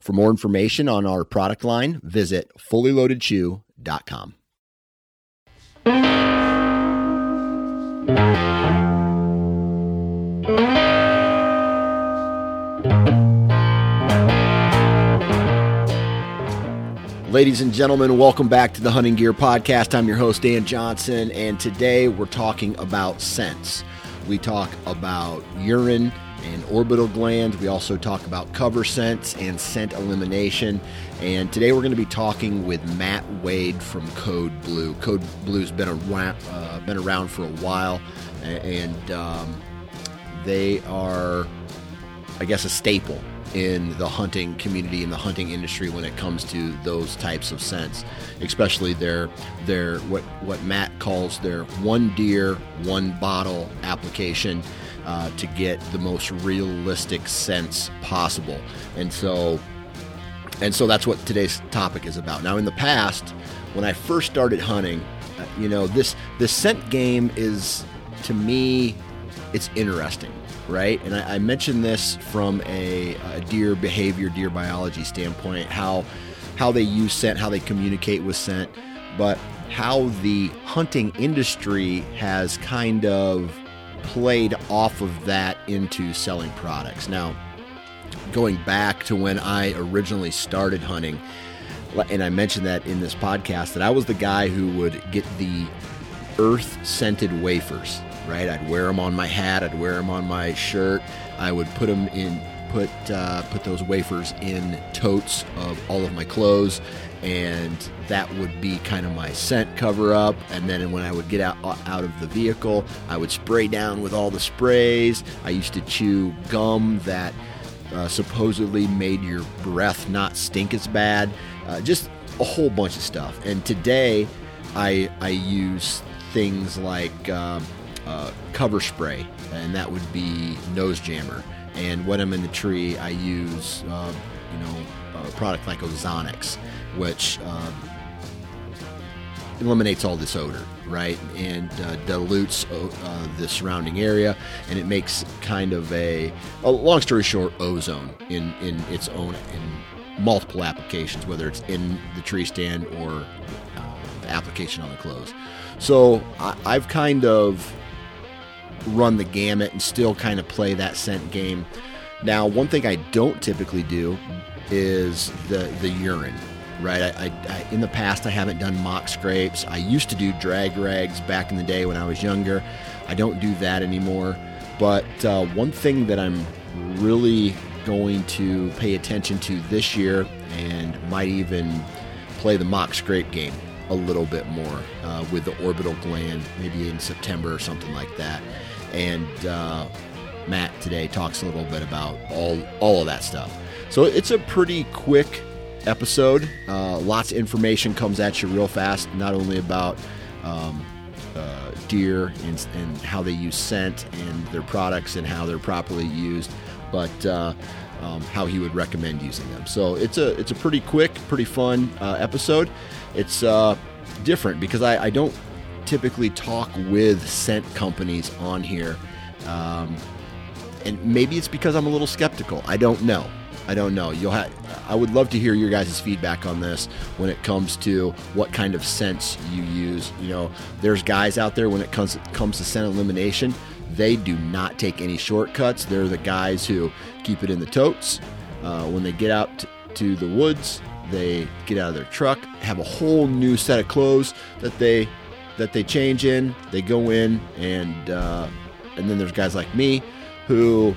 For more information on our product line, visit fullyloadedchew.com. Ladies and gentlemen, welcome back to the Hunting Gear Podcast. I'm your host, Dan Johnson, and today we're talking about scents. We talk about urine and orbital glands. We also talk about cover scents and scent elimination. And today we're going to be talking with Matt Wade from Code Blue. Code Blue's been around, uh, been around for a while, and um, they are, I guess, a staple in the hunting community in the hunting industry when it comes to those types of scents especially their their what what Matt calls their one deer one bottle application uh, to get the most realistic sense possible. And so, and so that's what today's topic is about. Now, in the past, when I first started hunting, uh, you know, this this scent game is to me, it's interesting, right? And I, I mentioned this from a, a deer behavior, deer biology standpoint, how how they use scent, how they communicate with scent, but how the hunting industry has kind of played off of that into selling products. Now, going back to when I originally started hunting, and I mentioned that in this podcast, that I was the guy who would get the earth scented wafers, right? I'd wear them on my hat, I'd wear them on my shirt, I would put them in. Put uh, put those wafers in totes of all of my clothes, and that would be kind of my scent cover up. And then when I would get out out of the vehicle, I would spray down with all the sprays. I used to chew gum that uh, supposedly made your breath not stink as bad. Uh, just a whole bunch of stuff. And today, I I use things like uh, uh cover spray, and that would be nose jammer. And when I'm in the tree, I use uh, you know a product like Ozonics which um, eliminates all this odor, right, and uh, dilutes uh, the surrounding area, and it makes kind of a, a, long story short, ozone in in its own in multiple applications, whether it's in the tree stand or uh, the application on the clothes. So I, I've kind of run the gamut and still kind of play that scent game. Now, one thing I don't typically do is the the urine right? I, I, I, in the past, I haven't done mock scrapes. I used to do drag rags back in the day when I was younger. I don't do that anymore. But uh, one thing that I'm really going to pay attention to this year and might even play the mock scrape game a little bit more uh, with the orbital gland, maybe in September or something like that. And uh, Matt today talks a little bit about all all of that stuff. So it's a pretty quick episode. Uh, lots of information comes at you real fast, not only about um, uh, deer and, and, how they use scent and their products and how they're properly used, but uh, um, how he would recommend using them. So it's a it's a pretty quick, pretty fun uh, episode. It's uh, different because I, I, don't typically talk with scent companies on here. Um, and maybe it's because I'm a little skeptical. I don't know. I don't know. You'll have. I would love to hear your guys' feedback on this when it comes to what kind of scents you use. You know, there's guys out there when it comes comes to scent elimination, they do not take any shortcuts. They're the guys who keep it in the totes. Uh, when they get out to, to the woods, they get out of their truck, have a whole new set of clothes that they that they change in. They go in, and uh, and then there's guys like me who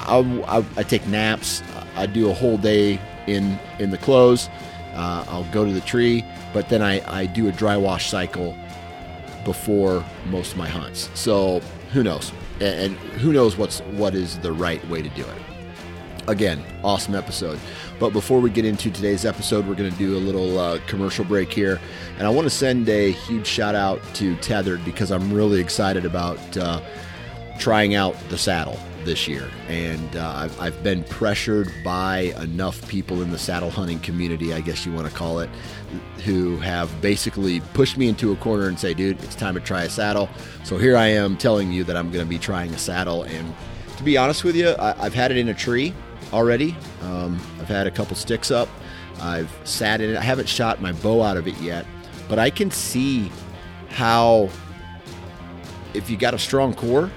I, I, I take naps. I do a whole day in in the clothes. Uh, I'll go to the tree, but then I, I do a dry wash cycle before most of my hunts. So who knows? And, and who knows what's what is the right way to do it? Again, awesome episode. But before we get into today's episode, we're going to do a little uh, commercial break here. And I want to send a huge shout out to Tethered because I'm really excited about uh, trying out the saddle this year. And uh, I've, I've been pressured by enough people in the saddle hunting community, I guess you want to call it, who have basically pushed me into a corner and say, dude, it's time to try a saddle. So here I am telling you that I'm going to be trying a saddle. And to be honest with you, I, have had it in a tree already. Um, I've had a couple sticks up. I've sat in it. I haven't shot my bow out of it yet, but I can see how if you got a strong core,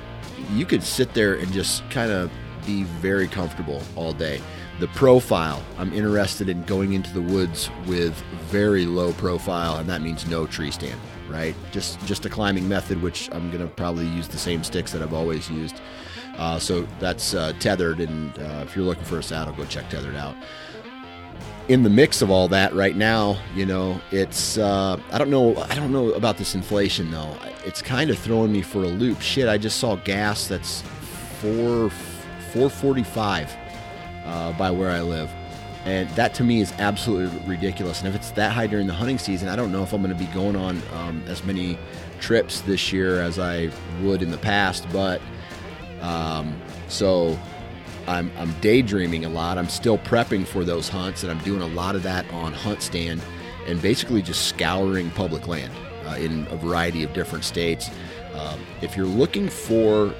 you could sit there and just kind of be very comfortable all day. The profile, I'm interested in going into the woods with very low profile, and that means no tree stand, right? Just just a climbing method, which I'm gonna probably use the same sticks that I've always used. Uh, so that's uh, tethered, and uh, if you're looking for a saddle, go check tethered out. In the mix of all that, right now, you know, it's uh, I don't know I don't know about this inflation though. It's kind of throwing me for a loop. Shit, I just saw gas that's four four forty five uh, by where I live. And that to me is absolutely ridiculous. And if it's that high during the hunting season, I don't know if I'm going to be going on um, as many trips this year as I would in the past. But um, so I'm, I'm daydreaming a lot. I'm still prepping for those hunts, and I'm doing a lot of that on Hunt Stand and basically just scouring public land uh, in a variety of different states. Um, if you're looking for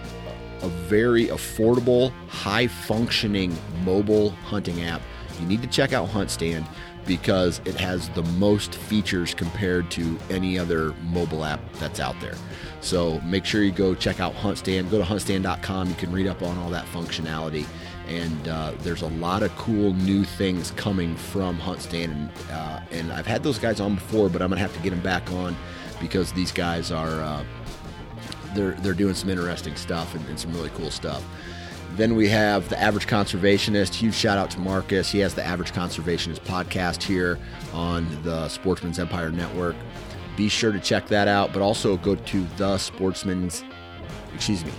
a very affordable, high functioning mobile hunting app, you need to check out Hunt Stand because it has the most features compared to any other mobile app that's out there. So make sure you go check out HuntStand. Go to huntstand.com. You can read up on all that functionality. And uh, there's a lot of cool new things coming from HuntStand. And, uh, and I've had those guys on before, but I'm going to have to get them back on because these guys are. Uh, they're, they're doing some interesting stuff and, and some really cool stuff. Then we have the Average Conservationist. Huge shout out to Marcus. He has the Average Conservationist podcast here on the Sportsman's Empire Network. Be sure to check that out, but also go to the Sportsman's, excuse me,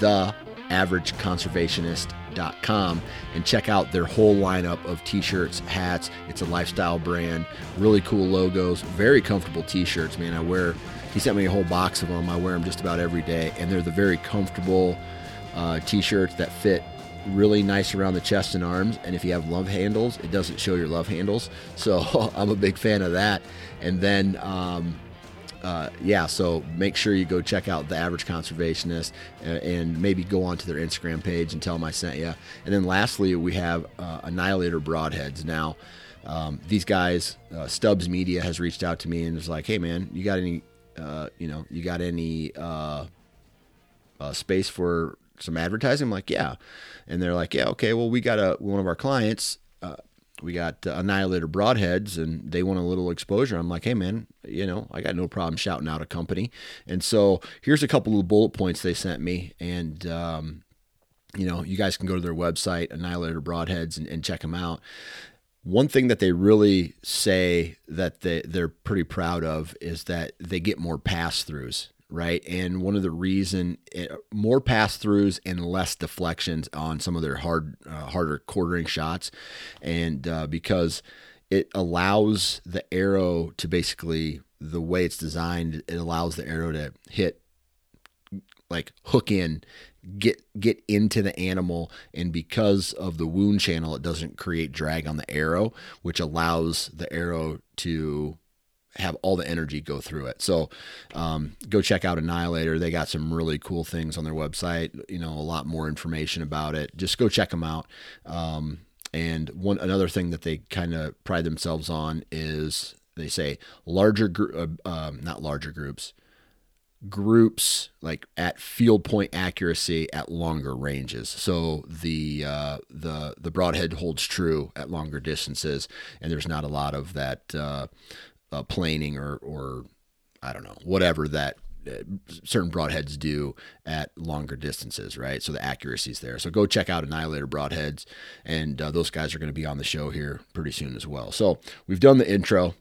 the Average Conservationist.com and check out their whole lineup of t-shirts, hats. It's a lifestyle brand, really cool logos, very comfortable t-shirts. Man, I wear. He sent me a whole box of them. I wear them just about every day, and they're the very comfortable uh, t-shirts that fit really nice around the chest and arms. And if you have love handles it doesn't show your love handles. So i'm a big fan of that. And then um, uh, yeah so make sure you go check out the average conservationist uh, and maybe go onto their instagram page and tell them i sent you and then lastly we have uh, annihilator broadheads. Now um, these guys uh, stubbs media has reached out to me and was like hey man you got any uh, you know you got any uh, space for some advertising? I'm like, yeah. And they're like, yeah, okay, well, we got a one of our clients, uh, we got uh, Annihilator Broadheads, and they want a little exposure. I'm like, hey, man, you know, I got no problem shouting out a company. And so here's a couple of bullet points they sent me. And, um, you know, you guys can go to their website, Annihilator Broadheads, and, and check them out. One thing that they really say that they, they're pretty proud of is that they get more pass throughs right? And one of the reason eh, more pass throughs and less deflections on some of their hard, uh, harder quartering shots, and uh, because it allows the arrow to basically the way it's designed, it allows the arrow to hit like hook in get get into the animal and because of the wound channel it doesn't create drag on the arrow which allows the arrow to have all the energy go through it. So um, go check out Annihilator. They got some really cool things on their website. You know, a lot more information about it. Just go check them out. Um, and one another thing that they kind of pride themselves on is they say larger, group, uh, um, not larger groups, groups like at field point accuracy at longer ranges. So the uh, the the broadhead holds true at longer distances, and there's not a lot of that uh, uh, planing or or I don't know whatever that uh, certain broadheads do at longer distances, right? So the accuracy is there. So go check out Annihilator Broadheads, and uh, those guys are going to be on the show here pretty soon as well. So we've done the intro,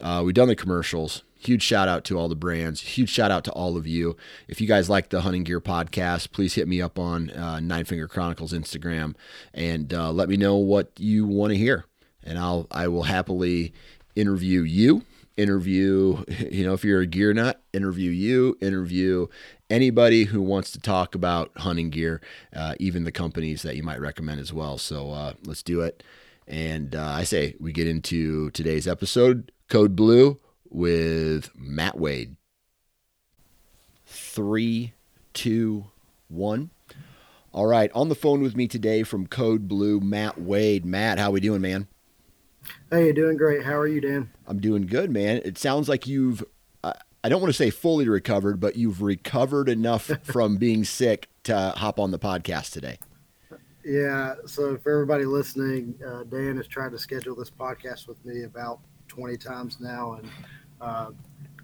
uh, we've done the commercials. Huge shout out to all the brands. Huge shout out to all of you. If you guys like the Hunting Gear podcast, please hit me up on uh, Nine Finger Chronicles Instagram and uh, let me know what you want to hear, and I'll I will happily interview you interview, you know, if you're a gear nut, interview you, interview anybody who wants to talk about hunting gear, uh, even the companies that you might recommend as well. So uh, let's do it. And uh, I say we get into today's episode, Code Blue with Matt Wade. Three, two, one. All right, on the phone with me today from Code Blue, Matt Wade. Matt, how we doing, man? Hey, doing great. How are you, Dan? I'm doing good, man. It sounds like you've, uh, I don't want to say fully recovered, but you've recovered enough from being sick to hop on the podcast today. Yeah. So, for everybody listening, uh, Dan has tried to schedule this podcast with me about 20 times now and uh,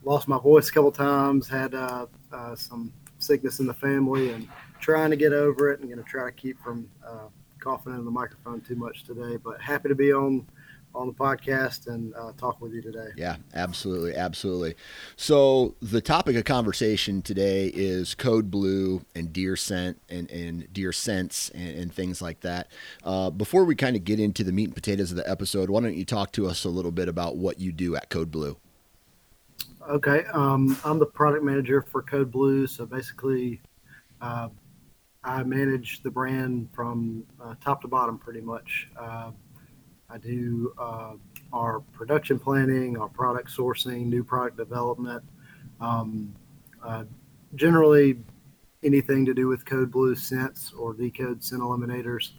lost my voice a couple times, had uh, uh, some sickness in the family, and trying to get over it and going to try to keep from uh, coughing in the microphone too much today. But happy to be on on the podcast and uh, talk with you today. Yeah, absolutely, absolutely. So the topic of conversation today is code blue and deer scent and, and deer scents and, and things like that. Uh, before we kind of get into the meat and potatoes of the episode, why don't you talk to us a little bit about what you do at Code Blue? Okay, um, I'm the product manager for Code Blue. So basically, uh, I manage the brand from uh, top to bottom, pretty much. I do uh, our production planning, our product sourcing, new product development. Um, uh, generally, anything to do with Code Blue scents or D/Code scent eliminators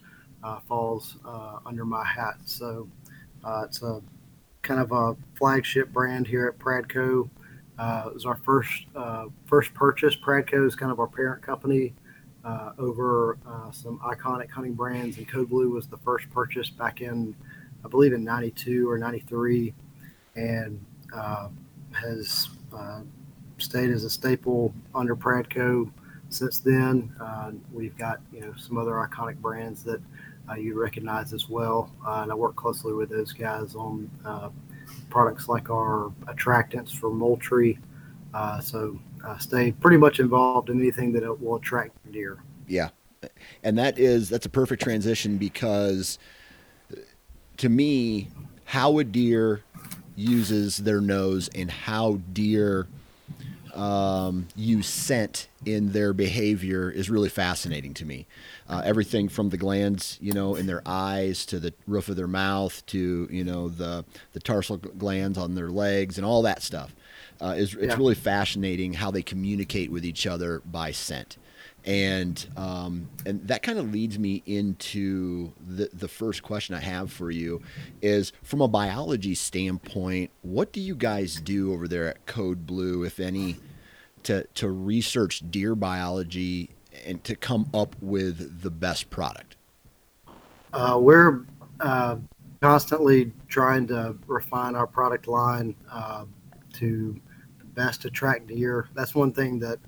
uh, falls uh, under my hat. So uh, it's a kind of a flagship brand here at Pradco. Uh, it was our first first purchase. Pradco is kind of our parent company. Over some iconic hunting brands, and Code Blue was the first purchase back in I believe in 92 or 93, and uh, has uh, stayed as a staple under Pradco since then. Uh, we've got you know some other iconic brands that uh, you recognize as well, uh, and I work closely with those guys on uh, products like our attractants for Moultrie. so stay pretty much involved in anything that will attract deer. Yeah, and that is that's a perfect transition because to me, how a deer uses their nose and how deer um, use scent in their behavior is really fascinating to me. Uh, everything from the glands, you know, in their eyes to the roof of their mouth to you know the the tarsal glands on their legs and all that stuff uh, is it's yeah. really fascinating how they communicate with each other by scent and um, and that kind of leads me into the the first question I have for you is from a biology standpoint, what do you guys do over there at Code Blue, if any, to to research deer biology and to come up with the best product? Uh, we're uh, constantly trying to refine our product line uh, to best attract deer. That's one thing that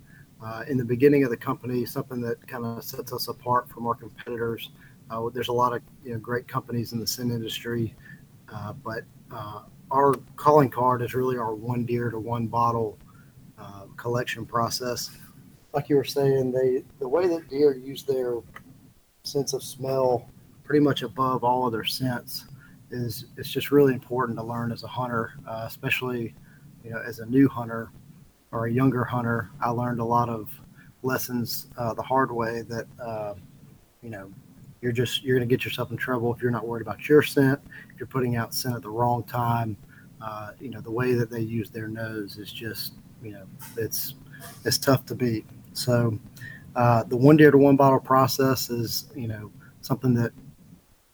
in the beginning of the company, something that kind of sets us apart from our competitors. Uh, there's a lot of you know, great companies in the scent industry, uh, but uh, our calling card is really our one deer to one bottle uh, collection process. Like you were saying, they the way that deer use their sense of smell pretty much above all other scents is it's just really important to learn as a hunter, uh, especially you know as a new hunter or a younger hunter, I learned a lot of lessons uh, the hard way that uh, you know you're just you're going to get yourself in trouble if you're not worried about your scent. If you're putting out scent at the wrong time, uh, you know the way that they use their nose is just you know it's it's tough to beat. So uh, the one deer to one bottle process is you know something that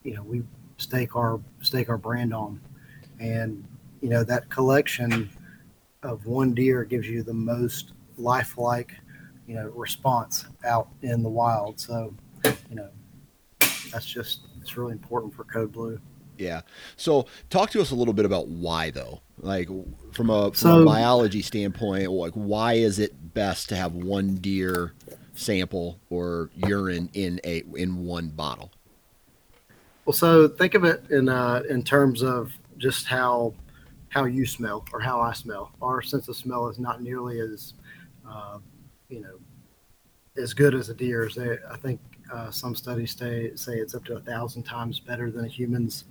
you know we stake our stake our brand on, and you know that collection of one deer gives you the most lifelike, you know, response out in the wild. So, you know, that's just it's really important for Code Blue. Yeah. So talk to us a little bit about why though. Like from a from so, a biology standpoint, like why is it best to have one deer sample or urine in a in one bottle? Well, so think of it in uh, in terms of just how how you smell or how I smell. Our sense of smell is not nearly as uh, you know as good as a deer's. They, I think uh, some studies say say it's up to a thousand times better than a human's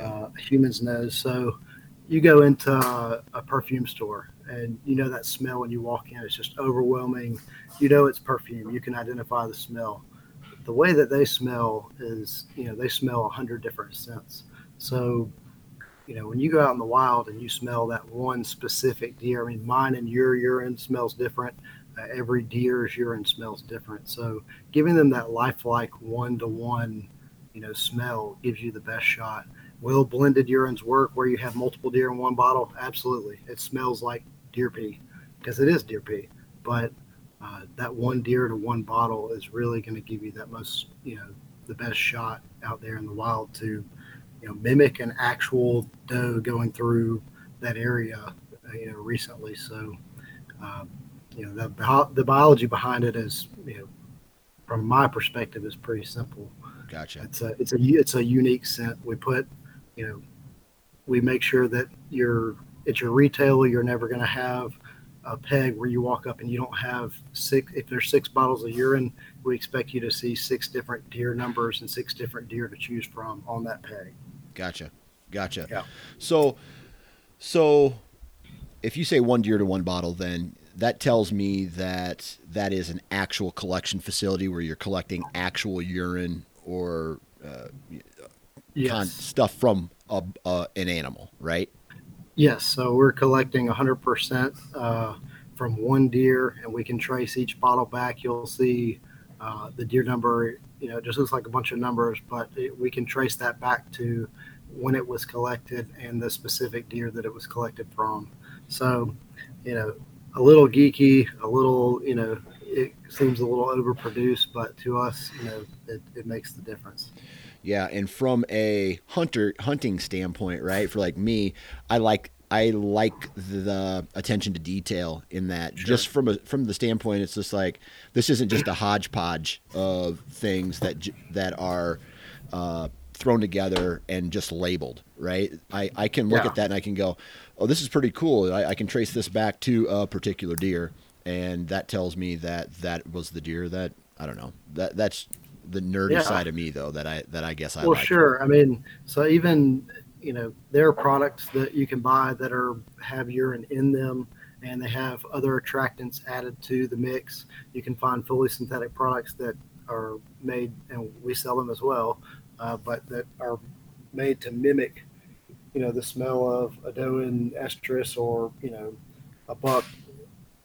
uh, human's nose. So you go into a, a, perfume store and you know that smell when you walk in. It's just overwhelming. You know it's perfume. You can identify the smell. The way that they smell is, you know, they smell a hundred different scents. So, you know, when you go out in the wild and you smell that one specific deer, I mean, mine and your urine smells different. Uh, every deer's urine smells different. So, giving them that lifelike one to one, you know, smell gives you the best shot. Will blended urines work where you have multiple deer in one bottle? Absolutely. It smells like deer pee because it is deer pee. But uh, that one deer to one bottle is really going to give you that most, you know, the best shot out there in the wild to, you know, mimic an actual doe going through that area, uh, you know, recently. So, um, you know, the, the biology behind it is, you know, from my perspective, is pretty simple. Gotcha. It's a it's a it's a unique scent. We put you know, we make sure that you're at your retailer, you're never going to have a peg where you walk up and you don't have six. If there's six bottles of urine, we expect you to see six different deer numbers and six different deer to choose from on that peg. Gotcha, gotcha. Yeah. So, so if you say one deer to one bottle, then that tells me that that is an actual collection facility where you're collecting actual urine or uh, yes. con- stuff from a, uh, an animal, right? Yes. So we're collecting 100% uh, from one deer, and we can trace each bottle back. You'll see uh, the deer number. You know, just looks like a bunch of numbers, but it, we can trace that back to when it was collected and the specific deer that it was collected from. So, you know, a little geeky, a little, you know, it seems a little overproduced, but to us, you know, it, it makes the difference. Yeah, and from a hunter hunting standpoint, right? For like me, I like I like the attention to detail in that. Sure. Just from a from the standpoint, it's just like this isn't just a hodgepodge of things that that are uh, thrown together and just labeled, right? I I can look yeah. at that and I can go, oh, this is pretty cool. I, I can trace this back to a particular deer, and that tells me that that was the deer that I don't know that that's the nerdy yeah. side of me though that I that I guess I well like. sure I mean so even you know there are products that you can buy that are have urine in them and they have other attractants added to the mix. You can find fully synthetic products that are made and we sell them as well uh, but that are made to mimic you know the smell of a doe in estrus or you know a buck.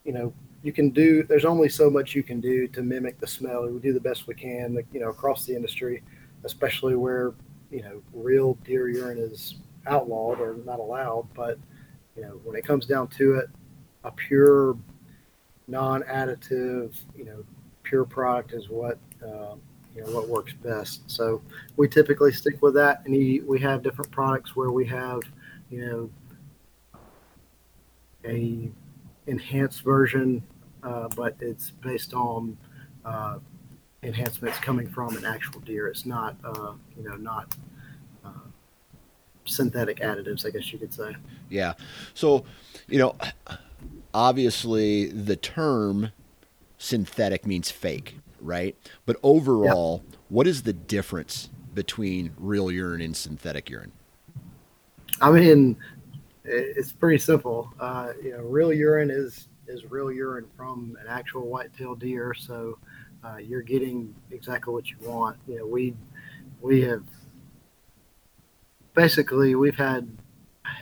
You know you can do there's only so much you can do to mimic the smell. We do the best we can you know across the industry especially where you know real deer urine is outlawed or not allowed but you know when it comes down to it a pure non-additive you know pure product is what uh, you know what works best. So we typically stick with that and we have different products where we have you know a enhanced version, uh, but it's based on uh, enhancements coming from an actual deer. It's not, uh, you know, not uh, synthetic additives, I guess you could say. Yeah. So, you know, obviously the term synthetic means fake, right? But overall, what is the difference between real urine and synthetic urine? I mean, it's pretty simple. Uh, you know, real urine is is real urine from an actual white-tailed deer, so uh, you're getting exactly what you want. You know, we we have basically we've had,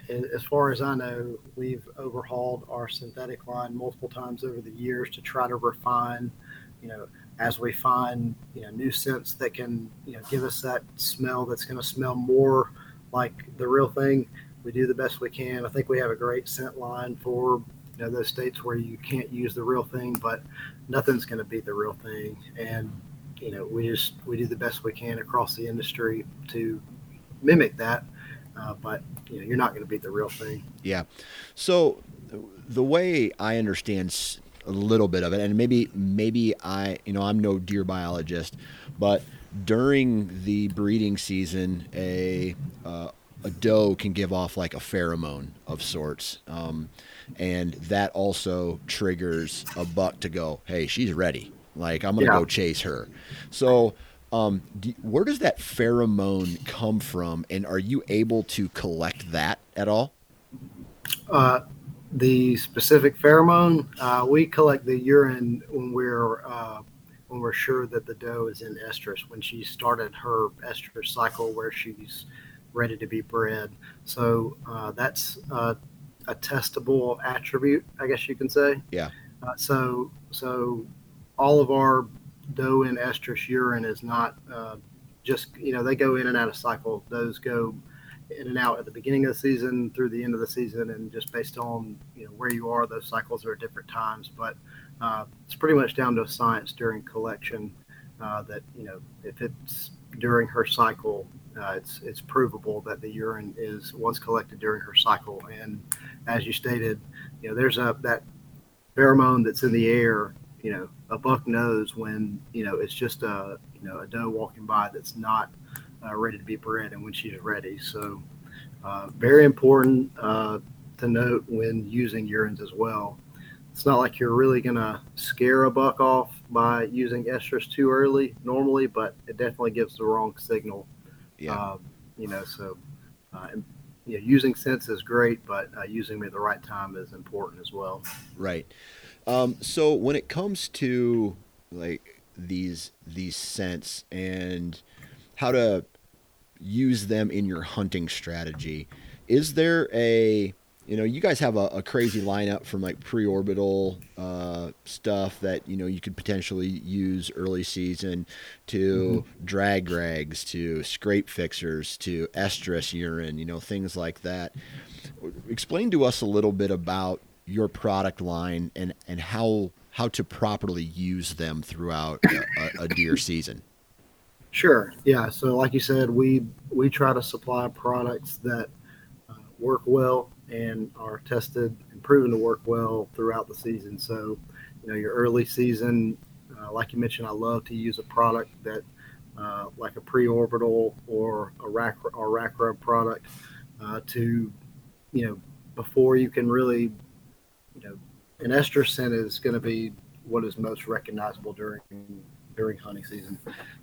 as far as I know, we've overhauled our synthetic line multiple times over the years to try to refine. You know, as we find you know new scents that can you know give us that smell that's going to smell more like the real thing we do the best we can. I think we have a great scent line for you know those states where you can't use the real thing, but nothing's going to beat the real thing. And you know, we just we do the best we can across the industry to mimic that. Uh, but you know, you're not going to beat the real thing. Yeah. So the way I understand a little bit of it, and maybe maybe I, you know, I'm no deer biologist, but during the breeding season, a uh, a doe can give off like a pheromone of sorts, um, and that also triggers a buck to go, "Hey, she's ready. Like I'm gonna yeah. go chase her." So, um, do, where does that pheromone come from, and are you able to collect that at all? Uh, the specific pheromone, uh, we collect the urine when we're uh, when we're sure that the doe is in estrus when she started her estrus cycle where she's ready to be bred. So uh, that's uh, a testable attribute, I guess you can say. Yeah. Uh, so so all of our doe and estrus urine is not uh, just you know they go in and out of cycle. Those go in and out at the beginning of the season through the end of the season, and just based on you know where you are, those cycles are at different times. But uh, it's pretty much down to science during collection uh, that you know if it's during her cycle, uh, it's it's provable that the urine is was collected during her cycle. And as you stated, you know there's a that pheromone that's in the air. You know, a buck knows when you know it's just a you know a doe walking by that's not uh, ready to be bred and when she's ready. So, uh, very important uh, to note when using urines as well. It's not like you're really going to scare a buck off by using estrus too early normally, but it definitely gives the wrong signal. Yeah. Uh, you know, so uh, and, you know, using scents is great, but uh, using them at the right time is important as well. Right. Um, so when it comes to like these these scents and how to use them in your hunting strategy. Is there a you know, you guys have a, a crazy lineup from like pre-orbital uh, stuff that you know you could potentially use early season to mm-hmm. drag rags to scrape fixers to estrus urine, you know, things like that. Explain to us a little bit about your product line and and how how to properly use them throughout a, a deer season. Sure. Yeah. So, like you said, we we try to supply products that uh, work well and are tested and proven to work well throughout the season. So, you know, your early season, uh, like you mentioned, I love to use a product that, uh, like a pre-orbital or a rack or rack rub product, uh, to, you know, before you can really, you know, an estrus scent is going to be what is most recognizable during during hunting season.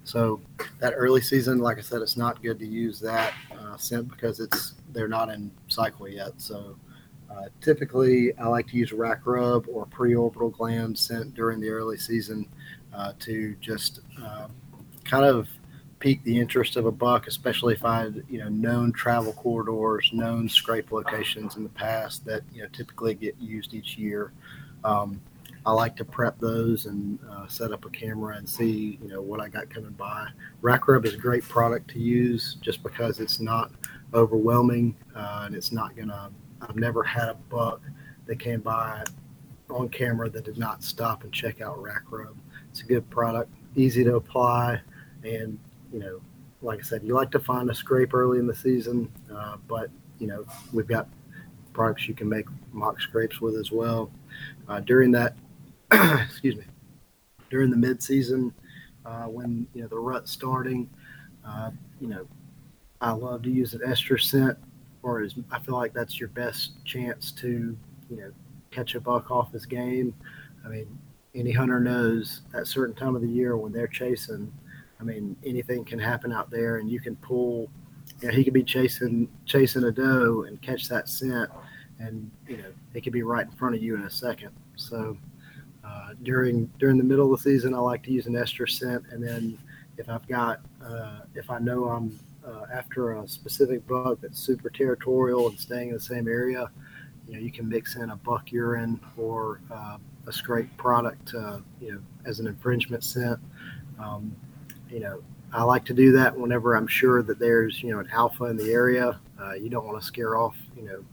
So that early season, like I said, it's not good to use that uh, scent because it's they're not in cycle yet. So uh, typically, I like to use rack rub or pre-orbital gland scent during the early season uh, to just uh, kind of pique the interest of a buck, especially if I had you know known travel corridors, known scrape locations in the past that you know typically get used each year. Um, I like to prep those and uh, set up a camera and see, you know, what I got coming by. Rack Rub is a great product to use just because it's not overwhelming uh, and it's not gonna. I've never had a buck that came by on camera that did not stop and check out Rack Rub. It's a good product, easy to apply, and you know, like I said, you like to find a scrape early in the season, uh, but you know, we've got products you can make mock scrapes with as well. Uh, during that excuse me, during the midseason uh, when you know the rut starting. Uh, you know, I love to use an estrus scent, or as I feel like that's your best chance to you know catch a buck off his game. I mean, any hunter knows that certain time of the year when they're chasing. I mean, anything can happen out there, and you can pull. You know, he could be chasing chasing a doe and catch that scent, and you know it could be right in front of you in a second. So uh, during during the middle of the season, I like to use an estrus scent, and then if I've got uh, if I know I'm uh, after a specific buck that's super territorial and staying in the same area, you know, you can mix in a buck urine or uh, a scrape product, you know, as an infringement scent. Um, you know, I like to do that whenever I'm sure that there's you know an alpha in the area. Uh, you don't want to scare off you know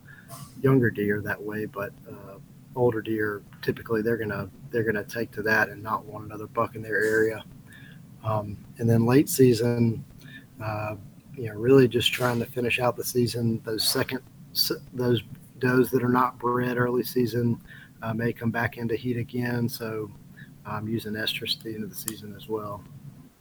younger deer that way, but uh, older deer, typically they're gonna they're gonna take to that and not want another buck in their area. Um, and then late season, uh, you know, really just trying to finish out the season. Those second those does that are not bred early season uh, may come back into heat again. So I'm using estrus at the end of the season as well.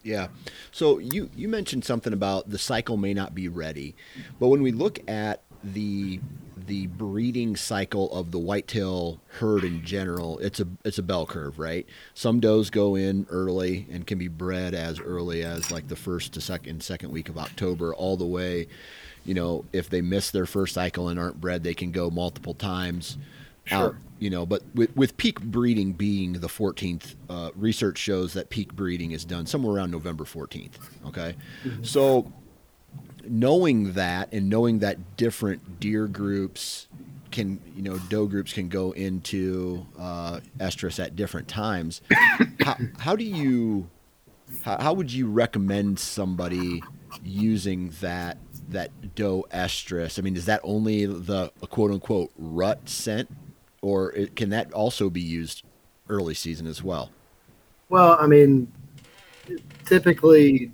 Yeah. So you you mentioned something about the cycle may not be ready, but when we look at the the breeding cycle of the whitetail herd in general, it's a it's a bell curve, right? Some does go in early and can be bred as early as like the first to second second week of October, all the way. You know, if they miss their first cycle and aren't bred, they can go multiple times sure. out. You know, but with with peak breeding being the 14th, uh, research shows that peak breeding is done somewhere around November 14th. Okay, mm-hmm. so knowing that and knowing that different deer groups can you know doe groups can go into uh, estrus at different times how, how do you how, how would you recommend somebody using that that doe estrus? I mean is that only the quote unquote rut scent or it, can that also be used early season as well? Well i mean typically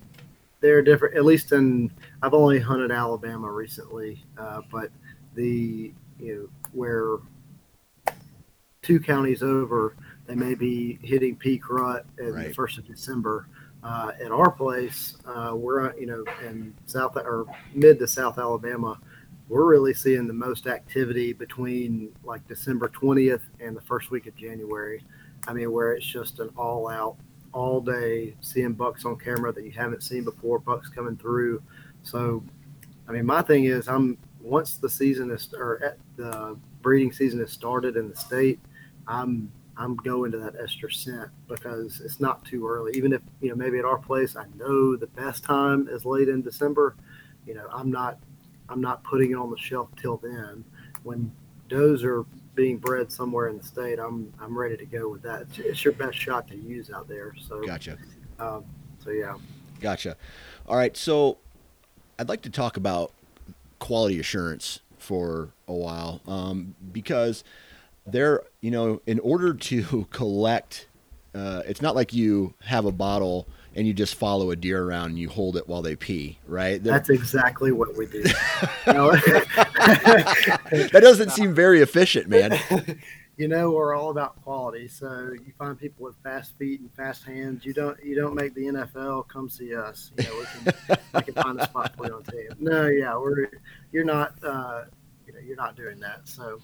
they're different at least in I've only hunted Alabama recently, uh, but the you know where two counties over, they may be hitting peak rut in right. the first of December. Uh, at our place, uh, we're you know in South or mid to South Alabama, we're really seeing the most activity between like December 20th and the first week of January. I mean, where it's just an all out, all day seeing bucks on camera that you haven't seen before, bucks coming through. So, I mean, my thing is, I'm once the season is or at the breeding season is started in the state, I'm I'm going to that estrus scent because it's not too early. Even if you know maybe at our place, I know the best time is late in December. You know, I'm not I'm not putting it on the shelf till then. When does are being bred somewhere in the state, I'm I'm ready to go with that. It's, it's your best shot to use out there. So gotcha. Um, so yeah. Gotcha. All right. So I'd like to talk about quality assurance for a while um, because there, you know, in order to collect, uh, it's not like you have a bottle and you just follow a deer around and you hold it while they pee, right? They're... That's exactly what we do. that doesn't seem very efficient, man. you know we're all about quality. So you find people with fast feet and fast hands. You don't you don't make the NFL. Come see us. You know we can we can find a spot for you on team. No, yeah, we're you're not uh, you know you're not doing that. So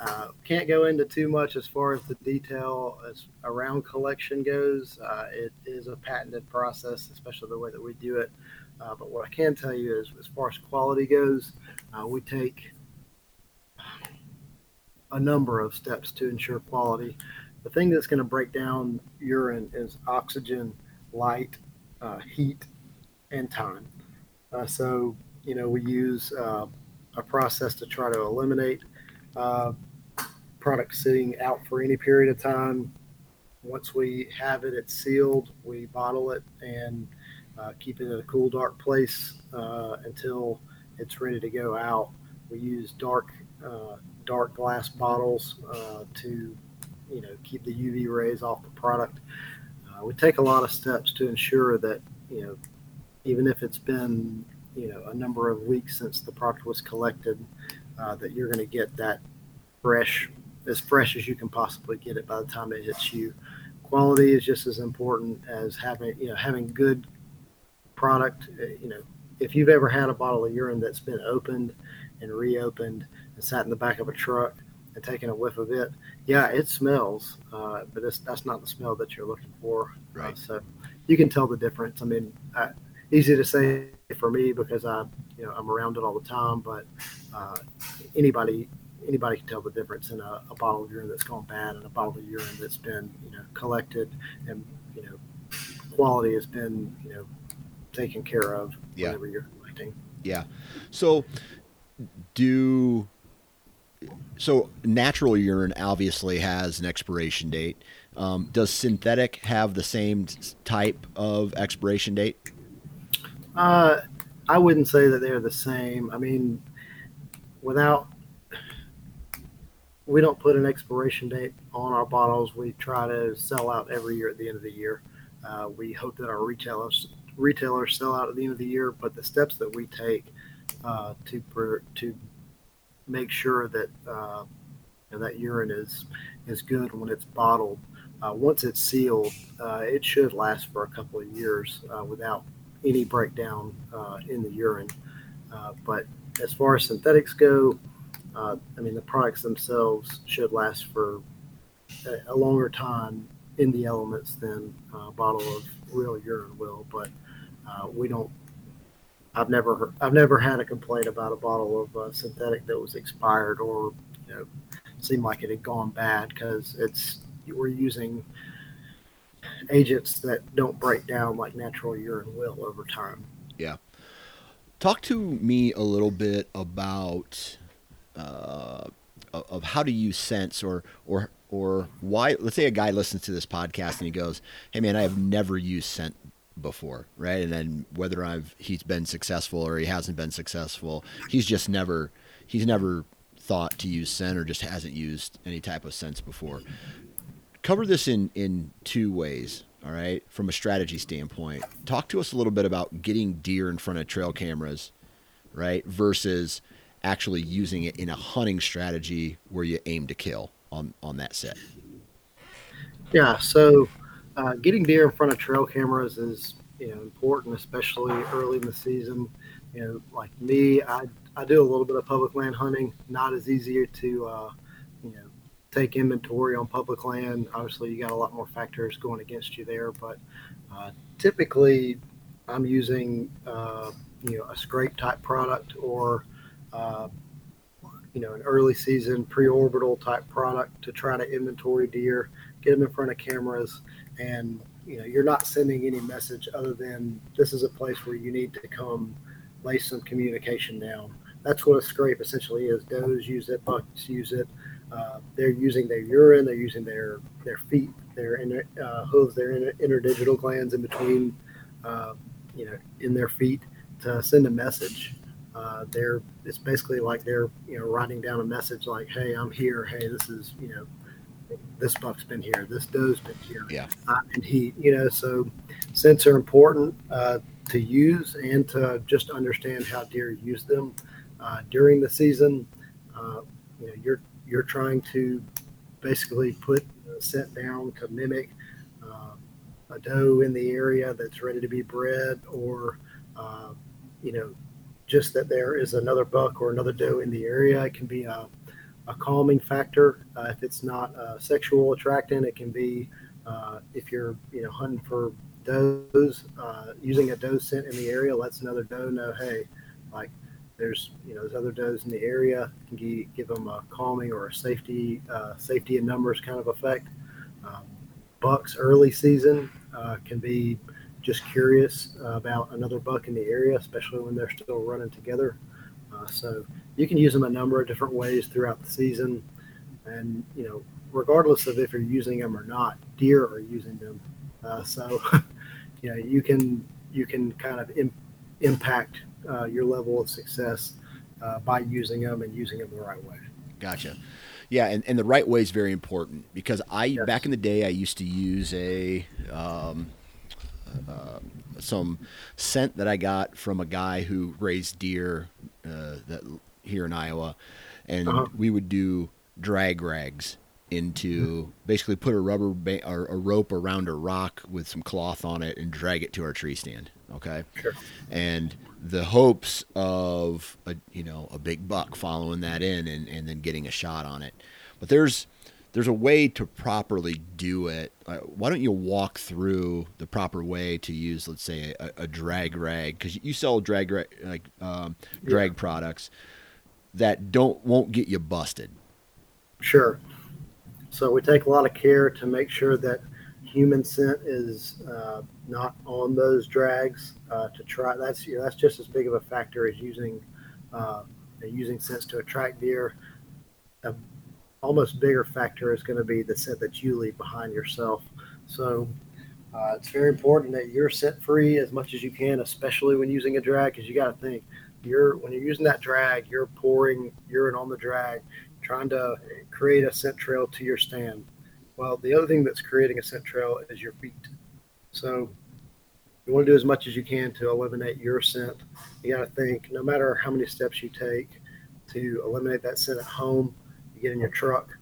uh, can't go into too much as far as the detail as around collection goes. Uh, it is a patented process, especially the way that we do it. Uh, but what I can tell you is, as far as quality goes, uh, we take a number of steps to ensure quality. The thing that's going to break down urine is oxygen, light, uh, heat, and time. Uh, so, you know, we use a process to try to eliminate uh, product sitting out for any period of time. Once we have it, it's sealed, we bottle it and uh, keep it in a cool, dark place uh, until it's ready to go out. We use dark uh, dark glass bottles uh, to, you know, keep the UV rays off the product. Uh, we take a lot of steps to ensure that, you know, even if it's been, you know, a number of weeks since the product was collected, uh, that you're going to get that fresh, as fresh as you can possibly get it by the time it hits you. Quality is just as important as having, you know, having good product. Uh, you know, if you've ever had a bottle of urine that's been opened and reopened and sat in the back of a truck and taken a whiff of it, yeah, it smells, uh, but it's, that's not the smell that you're looking for. Uh, right. Uh, so you can tell the difference. I mean, I, easy to say for me because I, you know, I'm around it all the time, but uh, anybody anybody can tell the difference in a, a, bottle of urine that's gone bad and a bottle of urine that's been you know collected and you know quality has been you know taken care of yeah. whenever you're collecting. Yeah. So do so natural urine obviously has an expiration date. Um, does synthetic have the same type of expiration date? Uh, I wouldn't say that they're the same. I mean, without we don't put an expiration date on our bottles. We try to sell out every year at the end of the year. Uh, we hope that our retailers retailers sell out at the end of the year, but the steps that we take uh, to per, to make sure that uh, that urine is is good when it's bottled. Uh, once it's sealed, uh, it should last for a couple of years uh, without any breakdown in the urine. but as far as synthetics go, I mean the products themselves should last for a, a longer time in the elements than a bottle of real urine will. But uh, we don't. I've never I've never had a complaint about a bottle of uh, synthetic that was expired or you know seemed like it had gone bad because it's we're using agents that don't break down like natural urine will over time. Yeah. Talk to me a little bit about uh, of how to use scents or or or why let's say a guy listens to this podcast and he goes hey man i have never used scent before right? And then whether i've he's been successful or he hasn't been successful he's just never he's never thought to use scent or just hasn't used any type of scents before. Cover this in in two ways all right from a strategy standpoint. Talk to us a little bit about getting deer in front of trail cameras right versus actually using it in a hunting strategy where you aim to kill on on that set? Yeah, so uh, getting deer in front of trail cameras is you know important, especially early in the season. You know, like me, I I do a little bit of public land hunting. Not as easy to uh, you know take inventory on public land. Obviously, you got a lot more factors going against you there, but uh, typically, I'm using uh, you know a scrape type product or uh, you know, an early season pre-orbital type product to try to inventory deer, get them in front of cameras, and you know, you're not sending any message other than this is a place where you need to come lay some communication down. That's what a scrape essentially is. Does use it, bucks use it. Uh, they're using their urine, they're using their their feet, their inner, uh, hooves, their inter, interdigital glands in between, uh, you know, in their feet to send a message. Uh, they're it's basically like they're you know writing down a message like, "Hey, I'm here. Hey, this is you know this buck's been here. This doe's been here." Yeah. Uh, and he, you know, so scents are important uh, to use and to just understand how deer use them uh, during the season. Uh, you know, you're you're trying to basically put a scent down to mimic uh, a doe in the area that's ready to be bred, or you know just that there is another buck or another doe in the area. It can be a, a calming factor. Uh, if it's not a sexual attractant, it can be uh, if you're you know hunting for does uh, using a doe scent in the area lets another doe know, hey, like there's you know there's other does in the area. Can give, them a calming or a safety uh, safety in numbers kind of effect. Um, bucks early season uh, can be just curious about another buck in the area, especially when they're still running together. Uh, so you can use them a number of different ways throughout the season, and you know, regardless of if you're using them or not, deer are using them. Uh, so you know, you can you can kind of Im- impact uh, your level of success uh, by using them and using them the right way. Gotcha. Yeah, and, and the right way is very important because I yes. back in the day I used to use a um, uh, some scent that I got from a guy who raised deer uh, that here in Iowa, and uh-huh. we would do drag rags into basically put a rubber ba- or a rope around a rock with some cloth on it and drag it to our tree stand. Okay, sure. And the hopes of a you know a big buck following that in and, and then getting a shot on it, but there's there's a way to properly do it. Uh, why don't you walk through the proper way to use, let's say, a, a drag rag? Because you sell drag like um, drag yeah. products that don't won't get you busted. Sure. So we take a lot of care to make sure that human scent is uh, not on those drags. Uh, to try that's you know, that's just as big of a factor as using uh, using scents to attract deer almost bigger factor is going to be the scent that you leave behind yourself. So uh, it's very important that you're scent free as much as you can, especially when using a drag, because you got to think you're when you're using that drag, you're pouring urine on the drag, trying to create a scent trail to your stand. Well, the other thing that's creating a scent trail is your feet. So you want to do as much as you can to eliminate your scent. You got to think no matter how many steps you take to eliminate that scent at home, you get in your truck,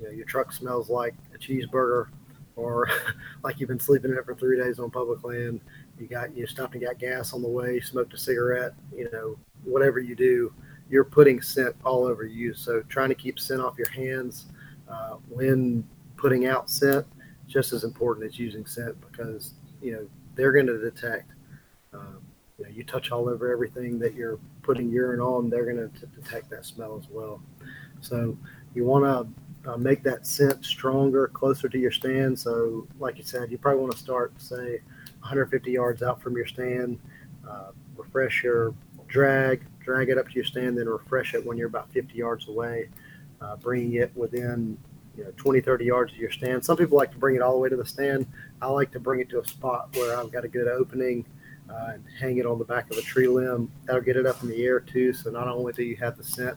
you know, your truck smells like a cheeseburger or like you've been sleeping in it for three days on public land. You got you stopped and got gas on the way, smoked a cigarette, you know, whatever you do, you're putting scent all over you. So trying to keep scent off your hands uh, when putting out scent just as important as using scent because you know they're going to detect. Um, you know, you touch all over everything that you're putting urine on, they're going to detect that smell as well. So you want to uh, make that scent stronger, closer to your stand. So, like you said, you probably want to start, say, 150 yards out from your stand. Uh, refresh your drag, drag it up to your stand, then refresh it when you're about 50 yards away, uh, bringing it within you know 20 30 yards of your stand some people like to bring it all the way to the stand i like to bring it to a spot where i've got a good opening uh, and hang it on the back of a tree limb that'll get it up in the air too so not only do you have the scent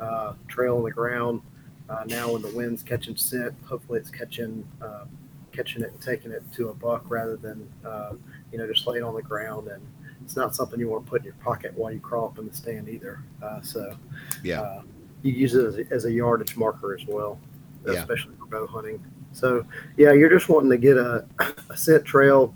uh, trail on the ground uh, now when the wind's catching scent hopefully it's catching uh, catching it and taking it to a buck rather than uh, you know just laying on the ground and it's not something you want to put in your pocket while you crawl up in the stand either. Uh, so, yeah, uh, you use it as a, as a, yardage marker as well, yeah. especially for bow hunting. So, yeah, you're just wanting to get a, a scent trail,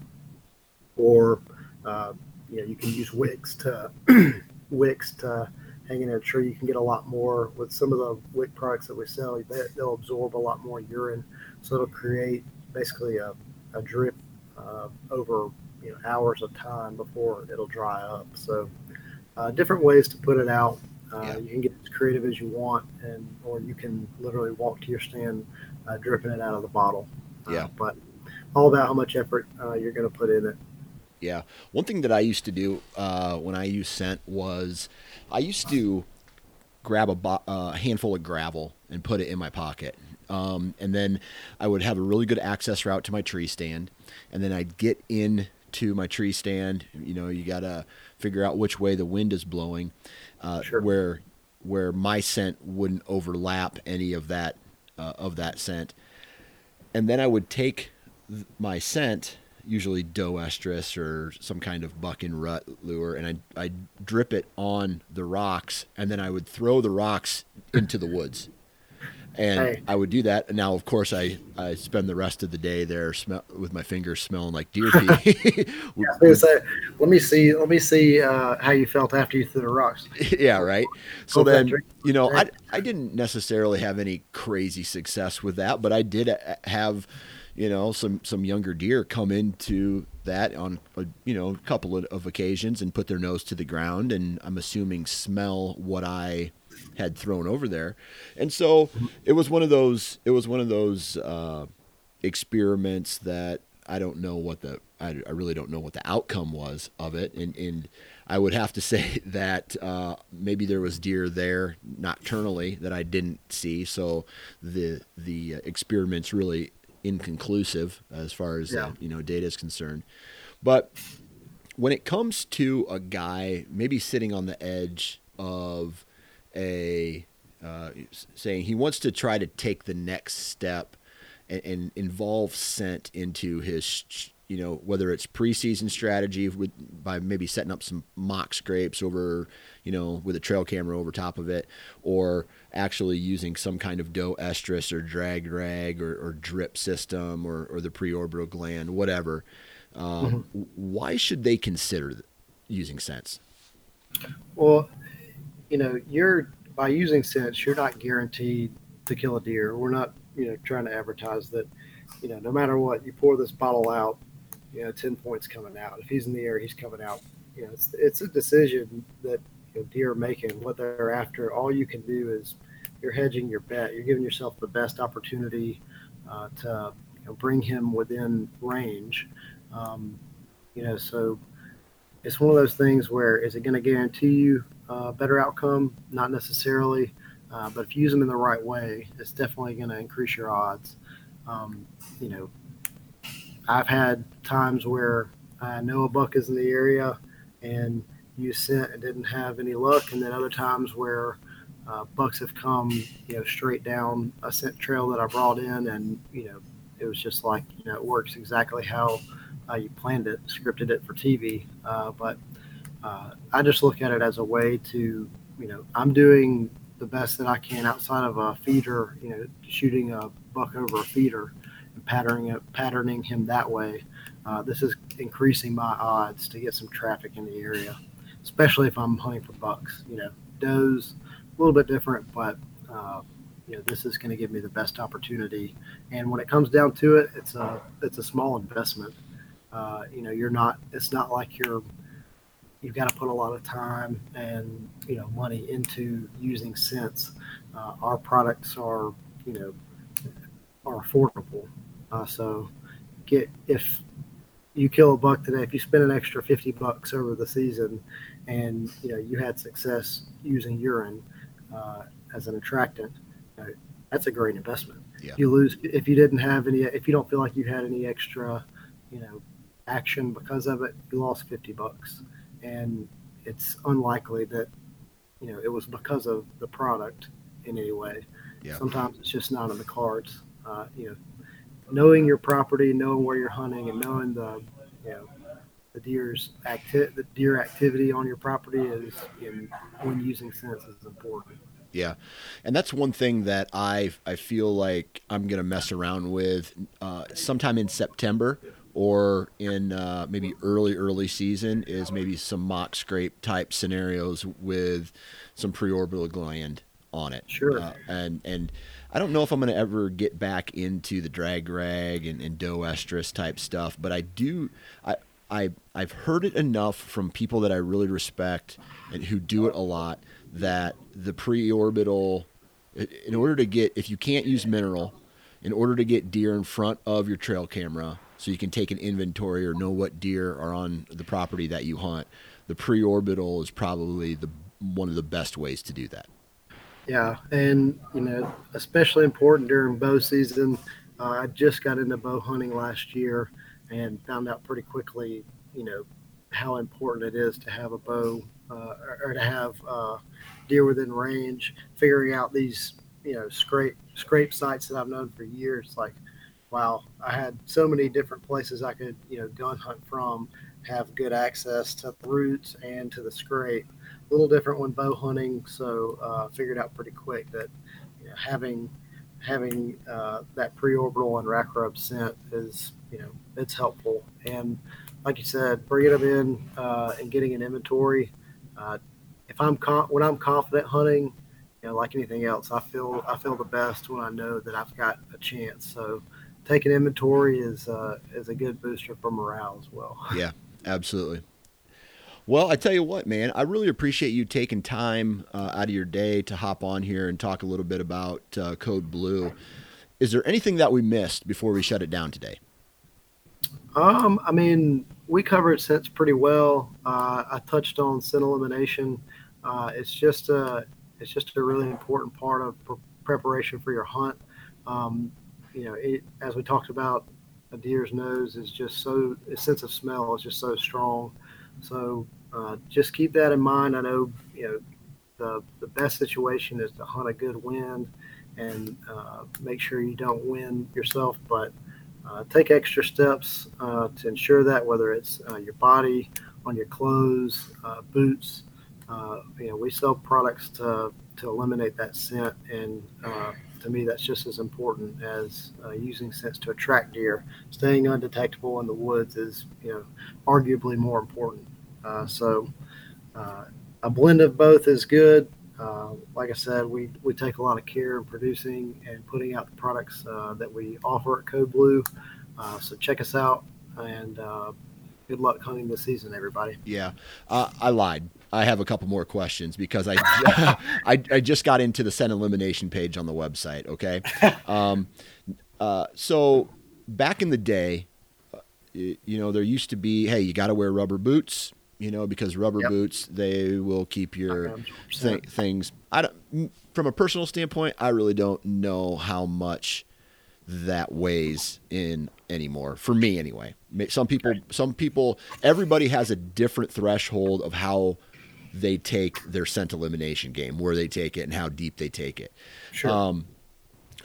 or uh, you know, you can use wicks to wicks to hang in a tree. You can get a lot more with some of the wick products that we sell. They, will absorb a lot more urine, so it'll create basically a, a drip uh, over you know hours of time before it'll dry up. So uh, different ways to put it out. Uh, yeah. You can get as creative as you want, and or you can literally walk to your stand, uh, dripping it out of the bottle. Uh, yeah, but all about how much effort uh, you're going to put in it. Yeah, one thing that I used to do uh, when I used scent was I used to grab a bo- handful of gravel and put it in my pocket. Um, and then I would have a really good access route to my tree stand, and then I'd get in to my tree stand. You know, you got to figure out which way the wind is blowing, uh, sure. where where my scent wouldn't overlap any of that uh, of that scent. And then I would take my scent, usually doe estrus or some kind of buck and rut lure, and I I drip it on the rocks, and then I would throw the rocks into the woods and hey. I would do that. And now, of course, I, I spend the rest of the day there smell, with my fingers smelling like deer pee. yeah, say, let me see, let me see uh, how you felt after you threw the rocks. yeah, right. So Hope then, you know, I I didn't necessarily have any crazy success with that, but I did uh, have, you know, some some younger deer come into that on a, you know a couple of, of occasions and put their nose to the ground, and I'm assuming smell what I had thrown over there. And so it was one of those it was one of those uh, experiments that I don't know what the I, I, really don't know what the outcome was of it. And and I would have to say that uh, maybe there was deer there nocturnally that I didn't see. So the the experiment's really inconclusive as far as yeah. uh, you know data is concerned. But when it comes to a guy maybe sitting on the edge of a uh, saying he wants to try to take the next step and, and, involve scent into his you know whether it's preseason strategy with by maybe setting up some mock scrapes over you know with a trail camera over top of it or actually using some kind of doe estrus or drag rag or, or drip system or, or the preorbital gland whatever um, mm-hmm. why should they consider using scents well you know, you're by using scents, you're not guaranteed to kill a deer. We're not, you know, trying to advertise that, you know, no matter what, you pour this bottle out, you know, ten points coming out. If he's in the air, he's coming out. You know, it's it's a decision that you know, deer are making. What they're after, all you can do is you're hedging your bet. You're giving yourself the best opportunity uh, to you know, bring him within range. Um, you know, so it's one of those things where is it going to guarantee you uh, better outcome? Not necessarily, uh, but if you use them in the right way, it's definitely going to increase your odds. Um, you know, I've had times where I know a buck is in the area and you sent and didn't have any luck, and then other times where uh, bucks have come, you know, straight down a scent trail that I brought in, and you know, it was just like, you know, it works exactly how uh, you planned it, scripted it for TV. Uh, but uh, I just look at it as a way to, you know, I'm doing the best that I can outside of a feeder, you know, shooting a buck over a feeder and patterning it, patterning him that way. Uh, this is increasing my odds to get some traffic in the area, especially if I'm hunting for bucks. You know, does a little bit different, but uh, you know this is going to give me the best opportunity. And when it comes down to it, it's a it's a small investment. Uh, you know, you're not. It's not like you're. You've got to put a lot of time and you know money into using scents. Uh, our products are you know are affordable. Uh, so get if you kill a buck today, if you spend an extra 50 bucks over the season and you know you had success using urine uh, as an attractant, you know, that's a great investment. Yeah. You lose if you didn't have any, if you don't feel like you had any extra, you know, action because of it, you lost 50 bucks, and it's unlikely that you know it was because of the product in any way. Yeah. Sometimes it's just not in the cards. Uh, you know, knowing your property, knowing where you're hunting, and knowing the you know the deer's acti- the deer activity on your property is in, when using scents is important. Yeah, and that's one thing that I I feel like I'm gonna mess around with uh, sometime in September or in uh, maybe early early season is maybe some mock scrape type scenarios with some preorbital gland on it. Sure. Uh, and and I don't know if I'm going to ever get back into the drag rag and, and doe estrus type stuff, but I do. I I I've heard it enough from people that I really respect and who do it a lot that the preorbital, in order to get if you can't use mineral, in order to get deer in front of your trail camera, so you can take an inventory or know what deer are on the property that you hunt, the preorbital is probably the one of the best ways to do that. Yeah, and you know, especially important during bow season. Uh, I just got into bow hunting last year and found out pretty quickly, you know, how important it is to have a bow uh, or, to have uh, deer within range. Figuring out these, you know, scrape scrape sites that I've known for years, like, wow, I had so many different places I could, you know, gun hunt from, have good access to the roots and to the scrape a little different when bow hunting. So uh, figured out pretty quick that you know, having having uh, that preorbital and rack rub scent is you know it's helpful. And like you said, bringing them in uh, and getting an inventory. Uh, if I'm when I'm confident hunting, you know, like anything else, I feel I feel the best when I know that I've got a chance. So taking inventory is uh, is a good booster for morale as well. Yeah, absolutely. Well, I tell you what, man, I really appreciate you taking time uh, out of your day to hop on here and talk a little bit about uh, Code Blue. Is there anything that we missed before we shut it down today? Um, I mean, we covered scents pretty well. Uh, I touched on scent elimination. Uh, it's just a, it's just a really important part of pre- preparation for your hunt. Um, you know, it, as we talked about, a deer's nose is just so, its sense of smell is just so strong. So uh, just keep that in mind. I know you know the the best situation is to hunt a good wind and uh, make sure you don't win yourself, but uh, take extra steps uh, to ensure that whether it's uh, your body, on your clothes, uh, boots. you know, we sell products to to eliminate that scent, and to me, that's just as important as using scents to attract deer. Staying undetectable in the woods is, you know, arguably more important. Uh, so uh, a blend of both is good. Uh, like I said, we, we take a lot of care in producing and putting out the products uh, that we offer at Code Blue. Uh, so check us out and uh, good luck hunting this season, everybody. Yeah, I lied. I have a couple more questions because I, I, I just got into the scent elimination page on the website. Okay, um, so back in the day, you know, there used to be, hey, you got to wear rubber boots you know, because rubber yep. boots they will keep your th- things. I don't, from a personal standpoint, I really don't know how much that weighs in anymore for me anyway. Some people, some people, everybody has a different threshold of how they take their scent elimination game, where they take it, and how deep they take it. Sure. Um,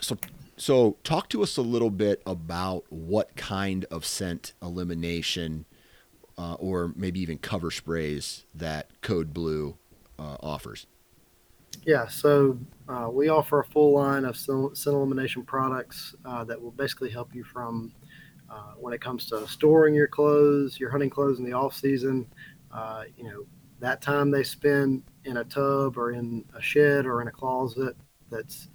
so, so talk to us a little bit about what kind of scent elimination, uh, or maybe even cover sprays that Code Blue uh, offers. Yeah, so uh, we offer a full line of scent elimination products uh, that will basically help you from uh, when it comes to storing your clothes, your hunting clothes in the off season. Uh, you know, that time they spend in a tub or in a shed or in a closet that's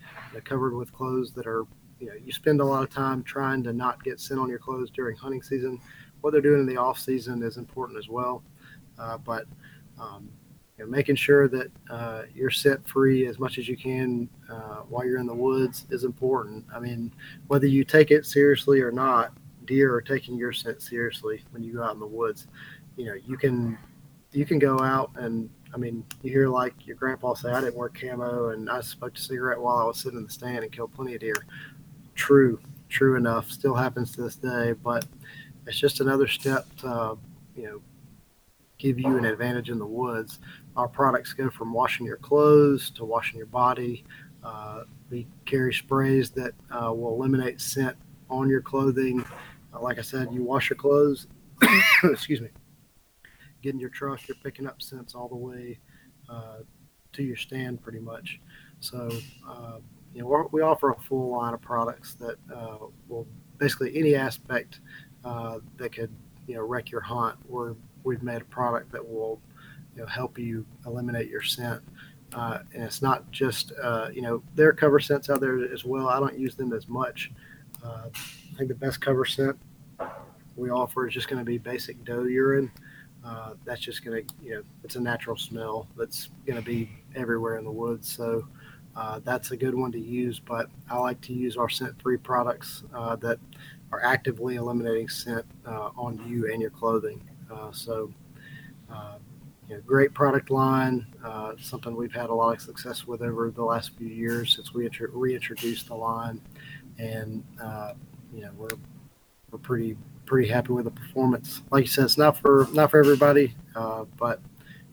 covered with clothes that are, you know, you spend a lot of time trying to not get scent on your clothes during hunting season. What they're doing in the off season is important as well. Uh, but um, you know, making sure that uh, you're set free as much as you can uh, while you're in the woods is important. I mean, whether you take it seriously or not, deer are taking your scent seriously when you go out in the woods. You know, you can you can go out and I mean, you hear like your grandpa say, "I didn't wear camo and I smoked a cigarette while I was sitting in the stand and killed plenty of deer." True, true enough. Still happens to this day, but it's just another step to you know give you an advantage in the woods. Our products go from washing your clothes to washing your body. Uh, we carry sprays that uh, will eliminate scent on your clothing. Uh, like I said, you wash your clothes. excuse me get in your truck, you're picking up scents all the way uh, to your stand pretty much. So, uh, you know, we offer a full line of products that uh, will basically any aspect uh, that could, you know, wreck your hunt. We're, we've made a product that will, you know, help you eliminate your scent. Uh, and it's not just, uh, you know, there are cover scents out there as well. I don't use them as much. I think the best cover scent we offer is just going to be basic doe urine uh, that's just going to, you know, it's a natural smell that's going to be everywhere in the woods. So uh, that's a good one to use. But I like to use our scent free products uh, that are actively eliminating scent uh, on you and your clothing. Uh, so, you know, great product line, something we've had a lot of success with over the last few years since we reintroduced the line. And, you know, we're, we're pretty pretty happy with the performance. Like you said, it's not for not for everybody, uh, but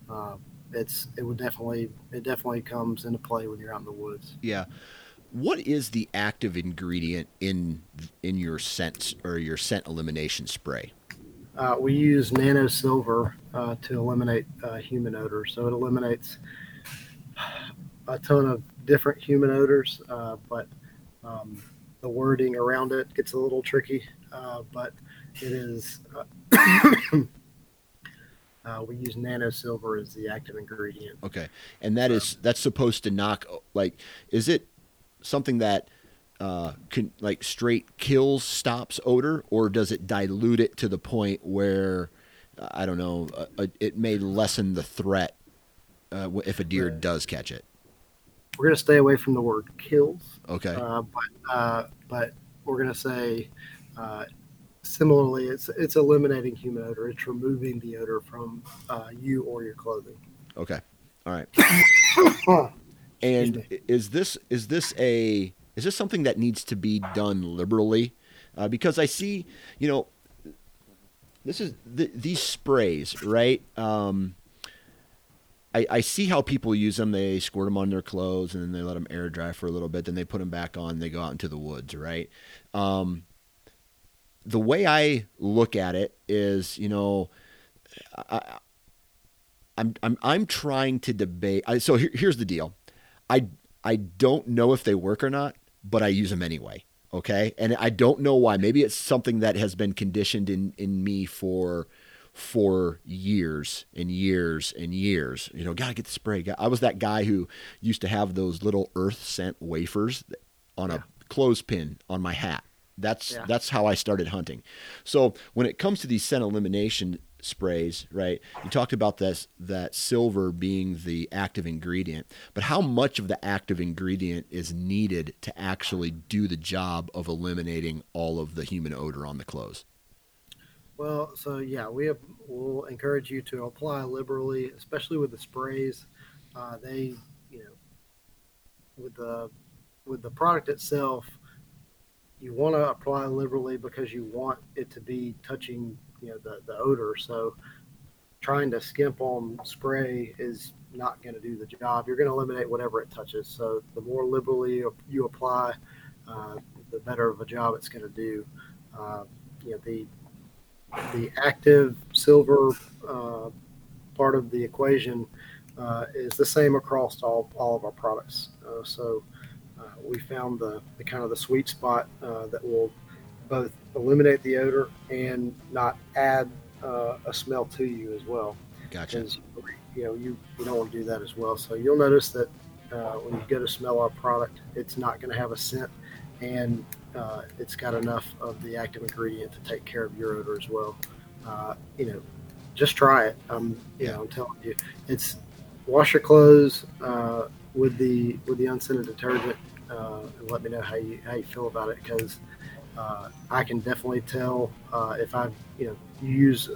uh, it's it would definitely it definitely comes into play when you're out in the woods. Yeah. What is the active ingredient in in your scent or your scent elimination spray? Uh, we use nano silver uh, to eliminate uh, human odors. So it eliminates a ton of different human odors, uh, but um, the wording around it gets a little tricky. but it is. Uh, uh, we use nano silver as the active ingredient. Okay, and that is that's supposed to knock like is it something that uh, can like straight kills stops odor, or does it dilute it to the point where I don't know uh, uh it may lessen the threat uh, if a deer does catch it? We're gonna stay away from the word kills. Okay, uh, but but we're gonna say similarly, it's it's eliminating human odor. It's removing the odor from uh, you or your clothing. Okay. All right. and is this is this a is this something that needs to be done liberally? Uh, because I see, you know, this is the, these sprays, right? Um, I, I see how people use them. They squirt them on their clothes and then they let them air dry for a little bit. Then they put them back on. They go out into the woods, right? Um, the way I look at it is, you know, I, I'm I'm I'm trying to debate. I, so here, here's the deal. I I don't know if they work or not, but I use them anyway. Okay, and I don't know why. Maybe it's something that has been conditioned in in me for for years and years and years. You know, gotta get the spray. I was that guy who used to have those little earth scent wafers on a clothespin on my hat. That's yeah. that's how I started hunting. So when it comes to these scent elimination sprays, right? You talked about this that silver being the active ingredient, but how much of the active ingredient is needed to actually do the job of eliminating all of the human odor on the clothes? Well, so yeah, we have, will encourage you to apply liberally, especially with the sprays. Uh, they, you know, with the with the product itself, you want to apply liberally because you want it to be touching you know the, the odor so trying to skimp on spray is not going to do the job. You're going to eliminate whatever it touches. So the more liberally you apply, uh, the better of a job it's going to do. Uh, you know, the the active silver uh, part of the equation uh, is the same across all, all of our products. Uh, so we found the, the kind of the sweet spot that will both eliminate the odor and not add a smell to you as well. Gotcha. And, You know, you, you don't want to do that as well. So you'll notice that uh, when you go to smell our product, it's not going to have a scent, and uh, it's got enough of the active ingredient to take care of your odor as well. Uh, you know, just try it. Um, you yeah. know, I'm telling you, it's wash your clothes uh, with the with the unscented detergent, uh, and let me know how you how you feel about it because uh, I can definitely tell if I you know use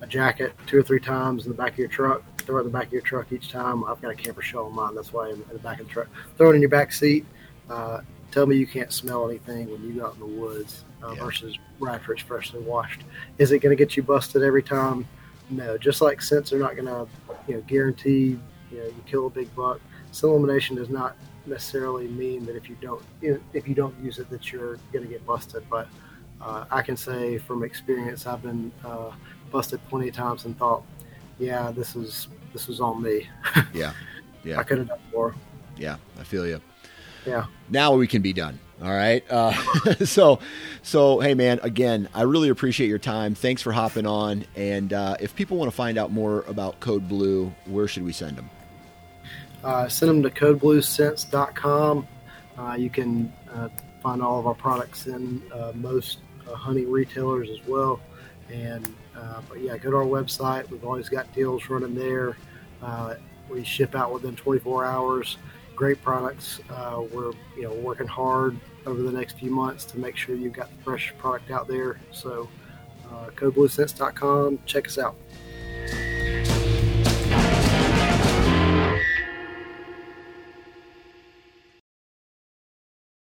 a jacket two or three times in the back of your truck. Throw it in the back of your truck each time. I've got a camper shell on mine. That's why I'm in the back of the truck. Throw it in your back seat. Uh, tell me you can't smell anything when you go out in the woods uh, yeah. versus right after it's freshly washed. Is it going to get you busted every time? No. Just like scents are not going to, you know, guarantee you know you kill a big buck. Scent elimination does not necessarily mean that if you don't if you don't use it that you're going to get busted. But uh, I can say from experience, I've been uh, busted plenty of times and thought, yeah, this is this was on me. yeah, yeah. I could have done more. Yeah, I feel you. Yeah. Now we can be done. All right. Uh, so, so hey, man. Again, I really appreciate your time. Thanks for hopping on. And uh, if people want to find out more about Code Blue, where should we send them? Uh, send them to codebluescents.com. Uh, you can uh, find all of our products in uh, most uh, hunting retailers as well. And uh, but yeah, go to our website. We've always got deals running there. Uh, we ship out within 24 hours. Great products. Uh, we're you know working hard over the next few months to make sure you've got the fresh product out there. So, uh, codebluescents.com. Check us out.